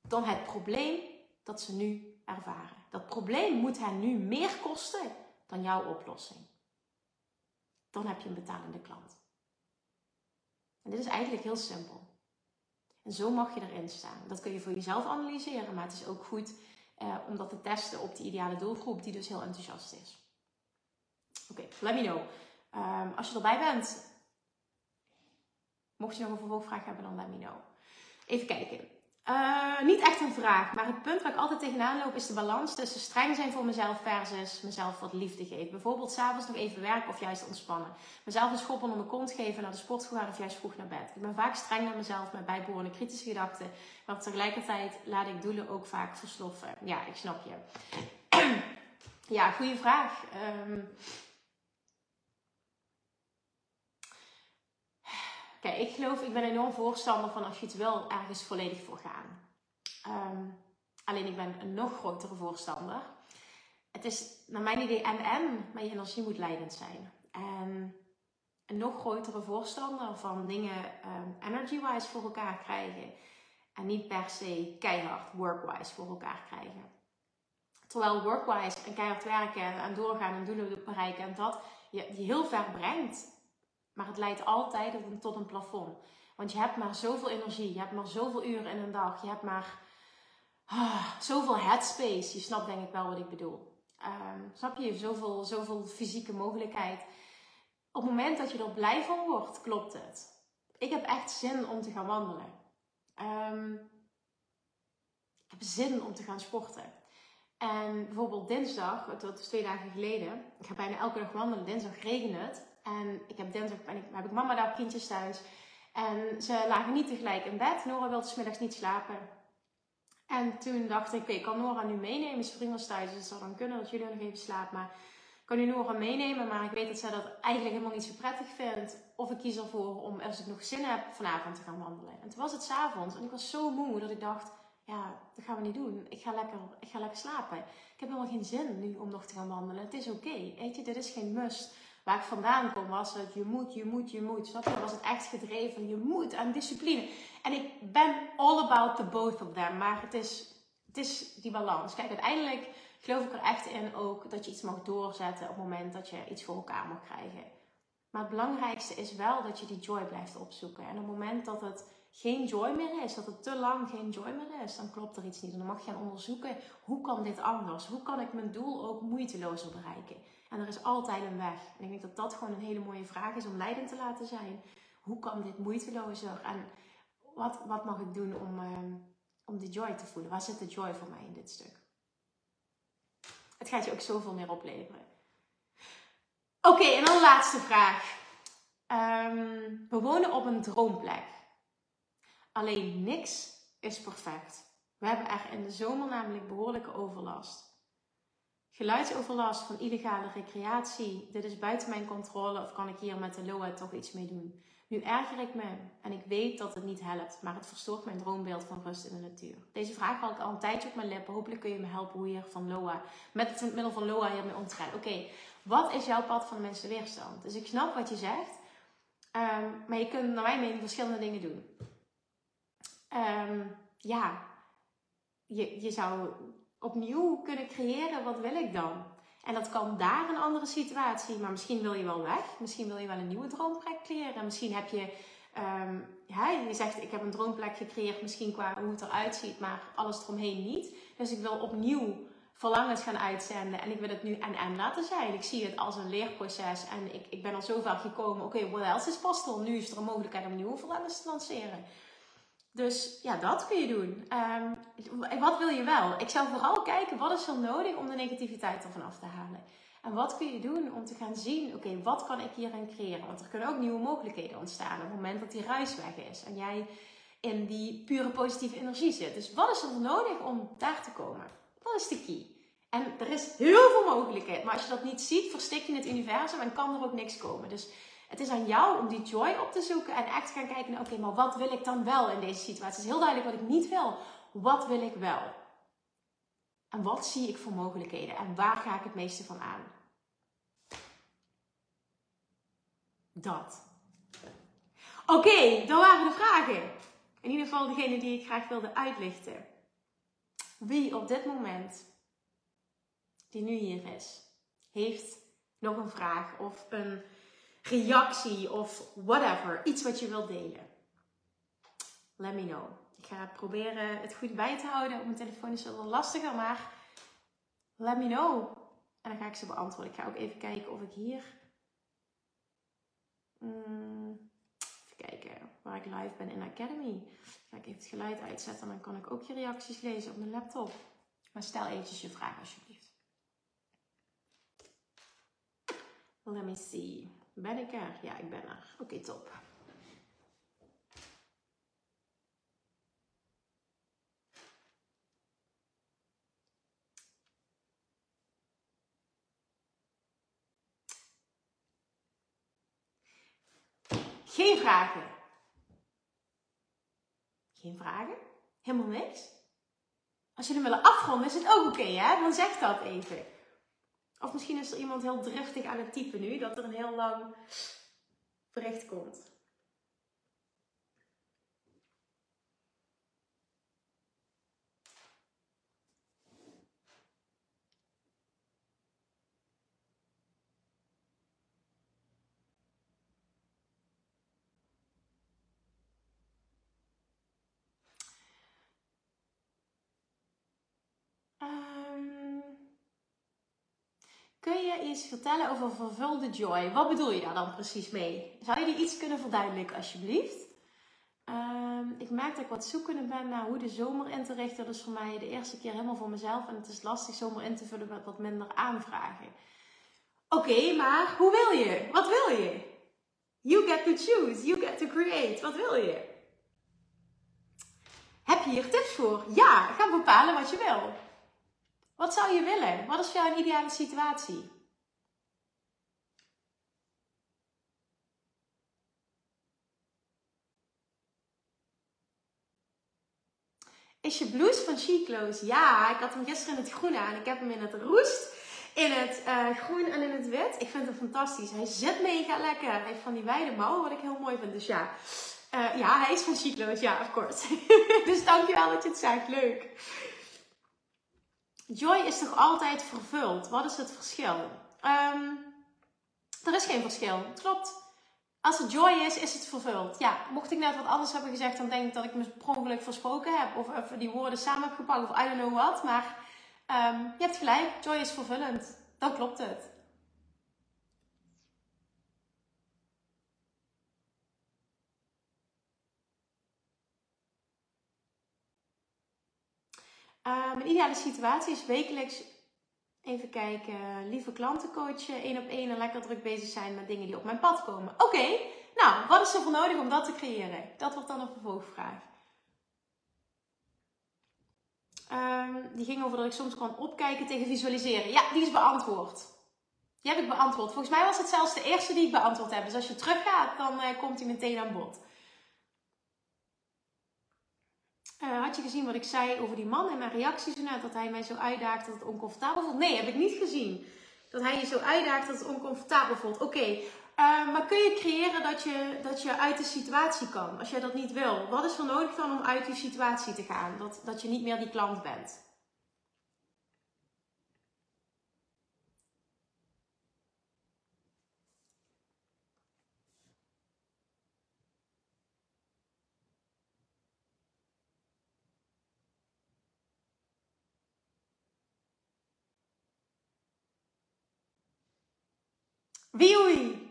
dan het probleem dat ze nu ervaren. Dat probleem moet hen nu meer kosten dan jouw oplossing. Dan heb je een betalende klant. En dit is eigenlijk heel simpel. En zo mag je erin staan. Dat kun je voor jezelf analyseren, maar het is ook goed eh, om dat te testen op die ideale doelgroep die dus heel enthousiast is. Oké, let me know. Um, als je erbij bent, mocht je nog een vervolgvraag hebben, dan let me know. Even kijken. Uh, niet echt een vraag, maar het punt waar ik altijd tegenaan loop is de balans tussen streng zijn voor mezelf versus mezelf wat liefde geven. Bijvoorbeeld s'avonds nog even werken of juist ontspannen. Mezelf een schop onder mijn kont geven, naar de gaan of juist vroeg naar bed. Ik ben vaak streng naar mezelf met bijbehorende kritische gedachten, maar tegelijkertijd laat ik doelen ook vaak versloffen. Ja, ik snap je. ja, goede vraag. Um, Ik geloof, ik ben enorm voorstander van als je het wil, ergens volledig voor gaan. Ehm, alleen ik ben een nog grotere voorstander. Het is naar mijn idee en-en, maar je energie moet leidend zijn. En een nog grotere voorstander van dingen um, energy-wise voor elkaar krijgen. En niet per se keihard work-wise voor elkaar krijgen. Terwijl work-wise en keihard werken en doorgaan en doelen bereiken en dat je heel ver brengt maar het leidt altijd tot een plafond. Want je hebt maar zoveel energie, je hebt maar zoveel uren in een dag, je hebt maar ah, zoveel headspace. Je snapt denk ik wel wat ik bedoel. Um, snap je? Zoveel, zoveel fysieke mogelijkheid. Op het moment dat je er blij van wordt, klopt het. Ik heb echt zin om te gaan wandelen. Um, ik heb zin om te gaan sporten. En bijvoorbeeld dinsdag, dat is twee dagen geleden, ik ga bijna elke dag wandelen. Dinsdag regent het. En ik heb dinsdag ben ik, heb ik mama daar kindjes thuis. En ze lagen niet tegelijk in bed. Nora wilde smiddags niet slapen. En toen dacht ik, oké, ik kan Nora nu meenemen. Ze vriend was thuis, dus het zou dan kunnen dat jullie nog even slapen. Maar ik kan nu Nora meenemen, maar ik weet dat zij dat eigenlijk helemaal niet zo prettig vindt. Of ik kies ervoor om, als ik nog zin heb, vanavond te gaan wandelen. En toen was het s'avonds en ik was zo moe dat ik dacht, ja, dat gaan we niet doen. Ik ga lekker, ik ga lekker slapen. Ik heb helemaal geen zin nu om nog te gaan wandelen. Het is oké, weet je, dit is geen must waar ik vandaan kom, was het je moet, je moet, je moet. Snap je? Was het echt gedreven, je moet aan discipline. En ik ben all about the both of them. Maar het is, het is die balans. Kijk, uiteindelijk geloof ik er echt in ook dat je iets mag doorzetten op het moment dat je iets voor elkaar mag krijgen. Maar het belangrijkste is wel dat je die joy blijft opzoeken. En op het moment dat het geen joy meer is, dat het te lang geen joy meer is, dan klopt er iets niet. En dan mag je gaan onderzoeken, hoe kan dit anders? Hoe kan ik mijn doel ook moeitelozer bereiken? En er is altijd een weg. En ik denk dat dat gewoon een hele mooie vraag is om leidend te laten zijn. Hoe kan dit moeitelozer? En wat, wat mag ik doen om, uh, om de joy te voelen? Waar zit de joy voor mij in dit stuk? Het gaat je ook zoveel meer opleveren. Oké, en dan de laatste vraag. Um, we wonen op een droomplek. Alleen niks is perfect. We hebben er in de zomer namelijk behoorlijke overlast. Geluidsoverlast van illegale recreatie. Dit is buiten mijn controle of kan ik hier met de LOA toch iets mee doen? Nu erger ik me en ik weet dat het niet helpt, maar het verstoort mijn droombeeld van rust in de natuur. Deze vraag had ik al een tijdje op mijn lippen. Hopelijk kun je me helpen hoe je van LOA, met het middel van LOA hiermee om. Oké, wat is jouw pad van de mensen weerstand? Dus ik snap wat je zegt, ehm, maar je kunt naar mijn mening verschillende dingen doen. Um, ja, je, je zou opnieuw kunnen creëren, wat wil ik dan? En dat kan daar een andere situatie, maar misschien wil je wel weg. Misschien wil je wel een nieuwe droomplek creëren. Misschien heb je Um, je zegt, ik heb een droomplek gecreëerd, misschien qua hoe het eruit ziet, maar alles eromheen niet. Dus ik wil opnieuw verlangens gaan uitzenden en ik wil het nu en en laten zijn. Ik zie het als een leerproces en ik, ik ben al zo ver gekomen. Oké, okay, what else is possible? Nu is er een mogelijkheid om nieuwe verlangens te lanceren. Dus ja, dat kun je doen. Um, wat wil je wel? Ik zou vooral kijken, wat is er nodig om de negativiteit ervan af te halen? En wat kun je doen om te gaan zien, oké, wat kan ik hierin creëren? Want er kunnen ook nieuwe mogelijkheden ontstaan op het moment dat die ruis weg is. En jij in die pure positieve energie zit. Dus wat is er nodig om daar te komen? Dat is de key. En er is heel veel mogelijkheid. Maar als je dat niet ziet, verstik je het universum en kan er ook niks komen. Dus het is aan jou om die joy op te zoeken en echt gaan kijken oké, maar wat wil ik dan wel in deze situatie? Het is heel duidelijk wat ik niet wil. Wat wil ik wel? En wat zie ik voor mogelijkheden? En waar ga ik het meeste van aan? Dat. Oké, dat waren de vragen. In ieder geval degene die ik graag wilde uitlichten. Wie op dit moment, die nu hier is, heeft nog een vraag of een reactie of whatever. Iets wat je wilt delen. Let me know. Ik ga proberen het goed bij te houden. Op mijn telefoon is het wel lastiger, maar let me know. En dan ga ik ze beantwoorden. Ik ga ook even kijken of ik hier. Mm, even kijken waar ik live ben in Academy. Ga ik even het geluid uitzetten en dan kan ik ook je reacties lezen op mijn laptop. Maar stel eventjes je vraag alsjeblieft. Let me see. Ben ik er? Ja, ik ben er. Oké, top. Geen vragen. Geen vragen? Helemaal niks? Als jullie willen afronden, is het ook oké, hè? Dan zeg dat even. Of misschien is er iemand heel driftig aan het typen nu, dat er een heel lang bericht komt. Kun je iets vertellen over vervulde joy? Wat bedoel je daar dan precies mee? Zou je die iets kunnen verduidelijken, alsjeblieft? Um, ik merk dat ik wat zoekende ben naar hoe de zomer in te richten. Dat is voor mij de eerste keer helemaal voor mezelf. En het is lastig zomer in te vullen met wat minder aanvragen. Oké, maar hoe wil je? Wat wil je? You get to choose. You get to create. Wat wil je? Heb je hier tips voor? Ja, ga bepalen wat je wil. Wat zou je willen? Wat is voor jou een ideale situatie? Is je blouse van Chiclo's? Ja, ik had hem gisteren in het groen aan. Ik heb hem in het roest, in het uh, groen en in het wit. Ik vind hem fantastisch. Hij zit mega lekker. Hij heeft van die wijde mouwen, wat ik heel mooi vind. Dus ja, uh, ja hij is van Chiclo's. Ja, of course. dus dankjewel dat je het zegt. Leuk. Joy is toch altijd vervuld? Wat is het verschil? Um, er is geen verschil. Klopt. Als het joy is, is het vervuld. Ja, mocht ik net wat anders hebben gezegd, dan denk ik dat ik me per versproken heb. Of even die woorden samen heb gepakt, of I don't know what. Maar um, je hebt gelijk, joy is vervullend. Dan klopt het. Um, een ideale situatie is wekelijks even kijken, lieve klanten coachen, één op één en lekker druk bezig zijn met dingen die op mijn pad komen. Oké, nou, wat is er voor nodig om dat te creëren? Dat wordt dan een vervolgvraag. Um, die ging over dat ik soms kan opkijken tegen visualiseren. Ja, die is beantwoord. Die heb ik beantwoord. Volgens mij was het zelfs de eerste die ik beantwoord heb. Dus als je teruggaat, dan uh, komt hij meteen aan bod. Uh, had je gezien wat ik zei over die man en mijn reacties net? Dat hij mij zo uitdaagt dat het oncomfortabel voelt? Nee, heb ik niet gezien. Dat hij je zo uitdaagt dat het oncomfortabel voelt. Oké, eh, maar kun je creëren dat je, dat je uit de situatie kan? Als jij dat niet wil. Wat is er nodig dan om uit die situatie te gaan? Dat, dat je niet meer die klant bent. Wie, wie?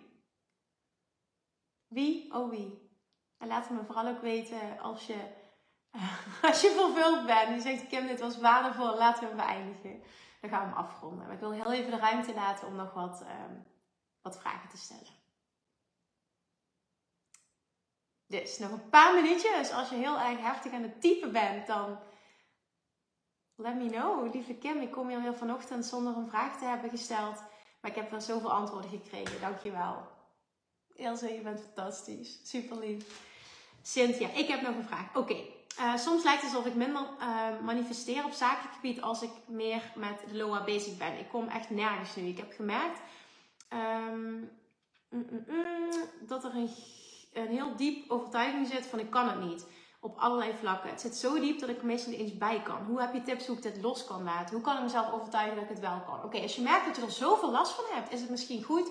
Wie, oh wie? En laat het me vooral ook weten als je, als je vervuld bent. Je zegt, Kim, dit was waardevol, laten we hem beëindigen. Dan gaan we hem afronden. Maar ik wil heel even de ruimte laten om nog wat, um, wat vragen te stellen. Dus nog een paar minuutjes. Als je heel erg heftig aan het typen bent, dan let me know. Lieve Kim, ik kom hier weer vanochtend zonder een vraag te hebben gesteld. Maar ik heb wel zoveel antwoorden gekregen. Dankjewel. Ilse, je bent fantastisch. Super lief. Cynthia, ik heb nog een vraag. Oké, eh, soms lijkt het alsof ik minder uh, manifesteer op zakelijk gebied als ik meer met de LOA bezig ben. Ik kom echt nergens nu. Ik heb gemerkt um, mm, mm, mm, dat er een, een heel diep overtuiging zit van ik kan het niet. Op allerlei vlakken. Het zit zo diep dat ik meestal niet eens bij kan. Hoe heb je tips hoe ik dit los kan laten? Hoe kan ik mezelf overtuigen dat ik het wel kan? Oké, als je merkt dat je er zoveel last van hebt, is het misschien goed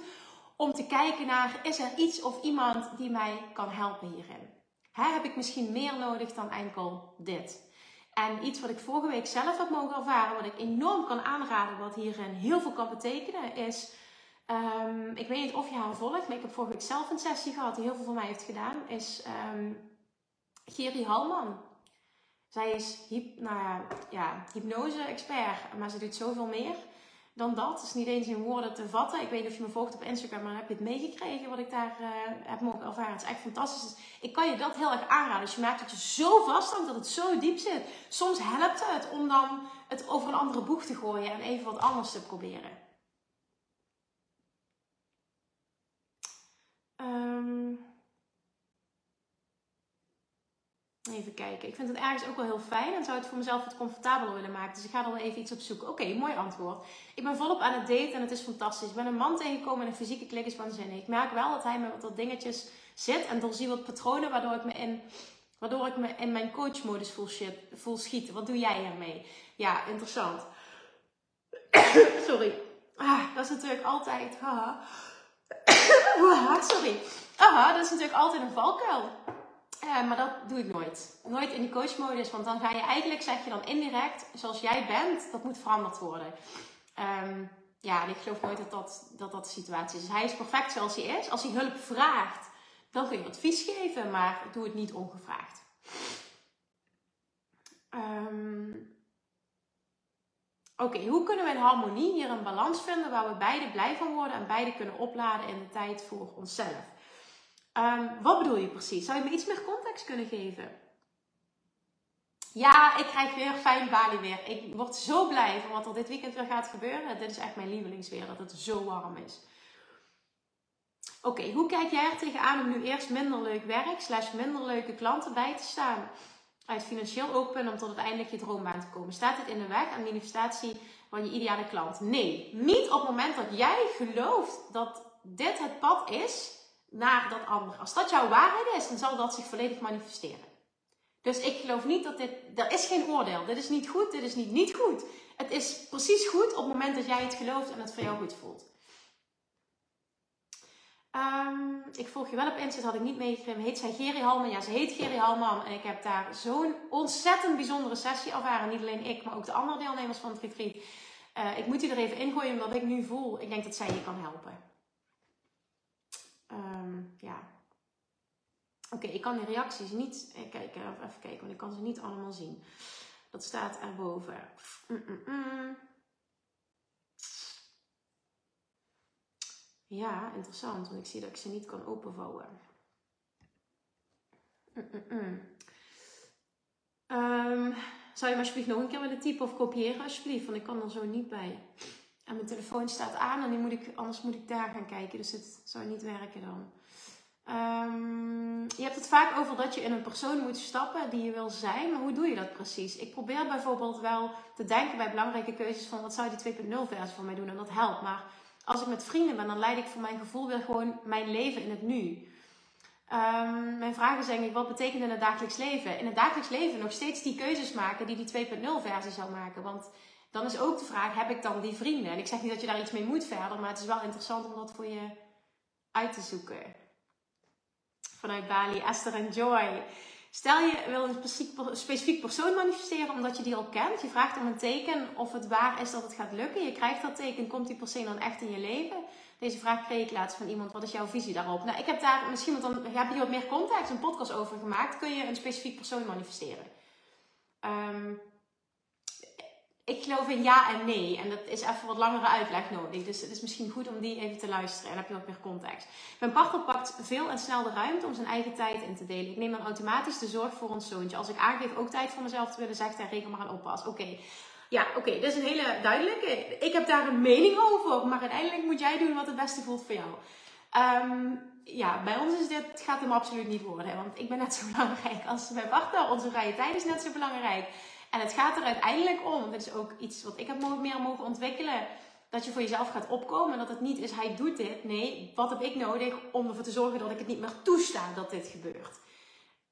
om te kijken naar, is er iets of iemand die mij kan helpen hierin? heb ik misschien meer nodig dan enkel dit? En iets wat ik vorige week zelf heb mogen ervaren, wat ik enorm kan aanraden, wat hierin heel veel kan betekenen, is. Um, ik weet niet of je haar volgt, maar ik heb vorige week zelf een sessie gehad die heel veel voor mij heeft gedaan. Is um, Geri Halman. Zij is nou ja, hypnose-expert, maar ze doet zoveel meer dan dat. Is niet eens in woorden te vatten. Ik weet niet of je me volgt op Instagram, maar heb je het meegekregen wat ik daar uh, heb mogen ervaren. Het is echt fantastisch. ik kan je dat heel erg aanraden. Als je merkt dat je zo vasthangt, dat het zo diep zit. Soms helpt het om dan het over een andere boeg te gooien en even wat anders te proberen. Um, Even kijken. Ik vind het ergens ook wel heel fijn en zou het voor mezelf wat comfortabeler willen maken. Dus ik ga er wel even iets op zoeken. Oké, mooi antwoord. Ik ben volop aan het daten en het is fantastisch. Ik ben een man tegengekomen en een fysieke klik is waanzinnig. Ik merk wel dat hij met wat dingetjes zit en zie wat patronen waardoor ik me in, waardoor ik me in mijn coachmodus voel, shit, voel schieten. Wat doe jij ermee? Ja, interessant. Sorry. Ah, dat is natuurlijk altijd. Haha. Sorry. Aha, dat is natuurlijk altijd een valkuil. Ja, maar dat doe ik nooit. Nooit in die coachmodus, want dan ga je eigenlijk, zeg je dan indirect, zoals jij bent, dat moet veranderd worden. Um, ja, ik geloof nooit dat dat, dat dat de situatie is. Dus hij is perfect zoals hij is. Als hij hulp vraagt, dan kun je advies geven, maar doe het niet ongevraagd. Um, Oké, hoe kunnen we in harmonie hier een balans vinden waar we beide blij van worden en beide kunnen opladen in de tijd voor onszelf? Um, wat bedoel je precies? Zou je me iets meer context kunnen geven? Ja, ik krijg weer fijn Bali weer. Ik word zo blij van wat er dit weekend weer gaat gebeuren. Dit is echt mijn lievelingsweer, dat het zo warm is. Oké, hoe kijk jij er tegenaan om nu eerst minder leuk werk, slash minder leuke klanten bij te staan? Uit financieel oogpunt om tot uiteindelijk je droombaan te komen. Staat dit in de weg aan manifestatie van je ideale klant? Nee, niet op het moment dat jij gelooft dat dit het pad is naar dat andere. Als dat jouw waarheid is, dan zal dat zich volledig manifesteren. Dus ik geloof niet dat dit, er is geen oordeel. Dit is niet goed, dit is niet niet goed. Het is precies goed op het moment dat jij het gelooft en het voor jou goed voelt. Um, ik volg je wel op Insta, had ik niet meegegeven. Heet zij Geri Halman? Ja, ze heet Geri Halman. En ik heb daar zo'n ontzettend bijzondere sessie ervaren. Niet alleen ik, maar ook de andere deelnemers van het retreat. Uh, ik moet die er even ingooien, omdat ik nu voel. Ik denk dat zij je kan helpen. Ja. Oké, ik kan die reacties niet eh, kijken, even kijken, want ik kan ze niet allemaal zien. Dat staat erboven. Ja, interessant, want ik zie dat ik ze niet kan openvouwen. Um, zou je me alsjeblieft nog een keer willen typen of kopiëren, alsjeblieft? Want ik kan er zo niet bij. En mijn telefoon staat aan en nu moet ik, anders moet ik daar gaan kijken. Dus het zou niet werken dan. Um, je hebt het vaak over dat je in een persoon moet stappen die je wil zijn. Maar hoe doe je dat precies? Ik probeer bijvoorbeeld wel te denken bij belangrijke keuzes van wat zou die 2.0 versie van mij doen. En dat helpt. Maar als ik met vrienden ben, dan leid ik voor mijn gevoel weer gewoon mijn leven in het nu. Um, mijn vraag is wat betekent in het dagelijks leven? In het dagelijks leven nog steeds die keuzes maken die die 2.0 versie zou maken. Want dan is ook de vraag, heb ik dan die vrienden? En ik zeg niet dat je daar iets mee moet verder, maar het is wel interessant om dat voor je uit te zoeken. Vanuit Bali, Esther en Joy. Stel je wil een specifiek persoon manifesteren omdat je die al kent. Je vraagt om een teken of het waar is dat het gaat lukken. Je krijgt dat teken, komt die persoon dan echt in je leven? Deze vraag kreeg ik laatst van iemand. Wat is jouw visie daarop? Nou, ik heb daar misschien, want dan heb je wat meer context, een podcast over gemaakt. Kun je een specifiek persoon manifesteren? Ehm, ik geloof in ja en nee. En dat is even wat langere uitleg nodig. Dus het is misschien goed om die even te luisteren. En dan heb je wat meer context. Mijn partner pakt veel en snel de ruimte om zijn eigen tijd in te delen. Ik neem dan automatisch de zorg voor ons zoontje. Als ik aangeef ook tijd voor mezelf te willen, zegt hij reken maar aan oppas. Oké. Ja, oké, dit is een hele duidelijke. Ik heb daar een mening over, maar uiteindelijk moet jij doen wat het beste voelt voor jou. Ehm, ja, bij ons is dit, gaat hem absoluut niet worden. Want ik ben net zo belangrijk als mijn partner. Onze vrije tijd is net zo belangrijk. En het gaat er uiteindelijk om, dit is ook iets wat ik heb meer mogen ontwikkelen, dat je voor jezelf gaat opkomen. En dat het niet is, hij doet dit. Nee, wat heb ik nodig om ervoor te zorgen dat ik het niet meer toesta dat dit gebeurt?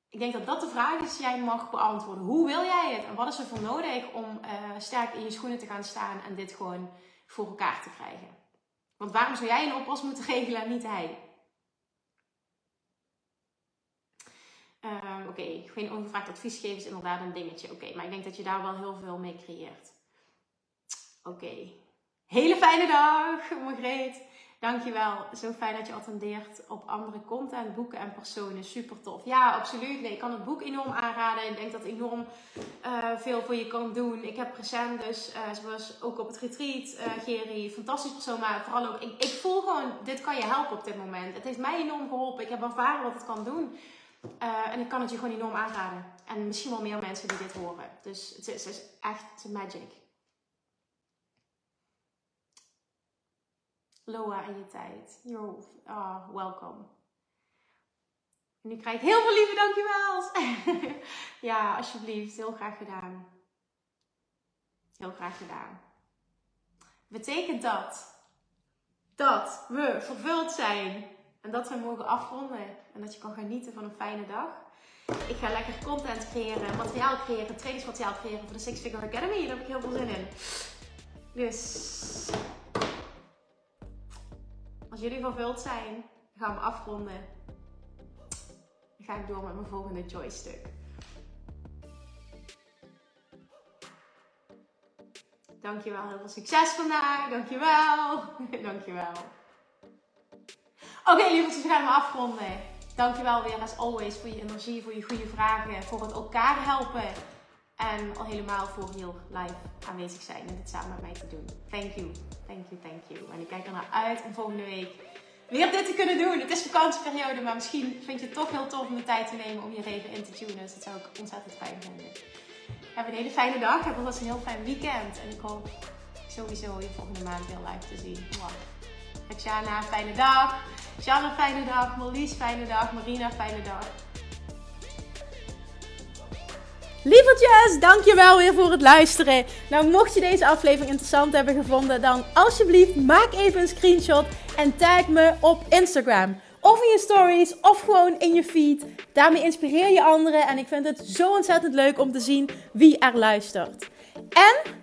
Ik denk dat dat de vraag is die jij mag beantwoorden. Hoe wil jij het? En wat is er voor nodig om uh, sterk in je schoenen te gaan staan en dit gewoon voor elkaar te krijgen? Want waarom zou jij een oppas moeten regelen en niet hij? Oké, okay, geen ongevraagd advies geven is inderdaad een dingetje. Oké, maar ik denk dat je daar wel heel veel mee creëert. Oké. Hele fijne dag, Margreet. Dankjewel. Zo fijn dat je attendeert op andere content, boeken en personen. Super tof. Ja, absoluut. Nee, ik kan het boek enorm aanraden. Ik denk dat het enorm uh, veel voor je kan doen. Ik heb recent dus, uh, zoals ook op het retreat, uh, Geri, fantastisch persoon. Maar vooral ook, ik, ik voel gewoon, dit kan je helpen op dit moment. Het heeft mij enorm geholpen. Ik heb ervaren wat het kan doen. Uh, en ik kan het je gewoon enorm aanraden. En misschien wel meer mensen die dit horen. Dus het is, echt magic. Loa en je tijd. You're oh, welcome. nu krijg ik heel veel lieve dankjewel. ja, alsjeblieft. Heel graag gedaan. Heel graag gedaan. Betekent dat dat we vervuld zijn en dat we mogen afronden. En dat je kan genieten van een fijne dag. Ik ga lekker content creëren, materiaal creëren, trainingsmateriaal creëren voor de Six Figure Academy. Daar heb ik heel veel zin in. Dus als jullie vervuld zijn, gaan we afronden. Dan ga ik door met mijn volgende joystuk. Dankjewel, heel veel succes vandaag. Dankjewel. Dankjewel. Oké, okay, lievertjes, we gaan hem afronden. Dankjewel weer as always voor je energie, voor je goede vragen, voor het elkaar helpen. En al helemaal voor heel live aanwezig zijn en dit samen met mij te doen. Thank you, thank you, thank you. En ik kijk er naar uit om volgende week weer dit te kunnen doen. Het is vakantieperiode, maar misschien vind je het toch heel tof om de tijd te nemen om je even in te tunen. Dus dat zou ik ontzettend fijn vinden. Heb een hele fijne dag. Heb alvast een heel fijn weekend. En ik hoop sowieso je volgende maand weer live te zien. Wow. Tatjana, fijne dag. Janne, fijne dag. Marlies, fijne dag. Marina, fijne dag. Lievertjes, dankjewel weer voor het luisteren. Nou, mocht je deze aflevering interessant hebben gevonden, dan alsjeblieft maak even een screenshot en tag me op Instagram. Of in je stories, of gewoon in je feed. Daarmee inspireer je anderen en ik vind het zo ontzettend leuk om te zien wie er luistert. En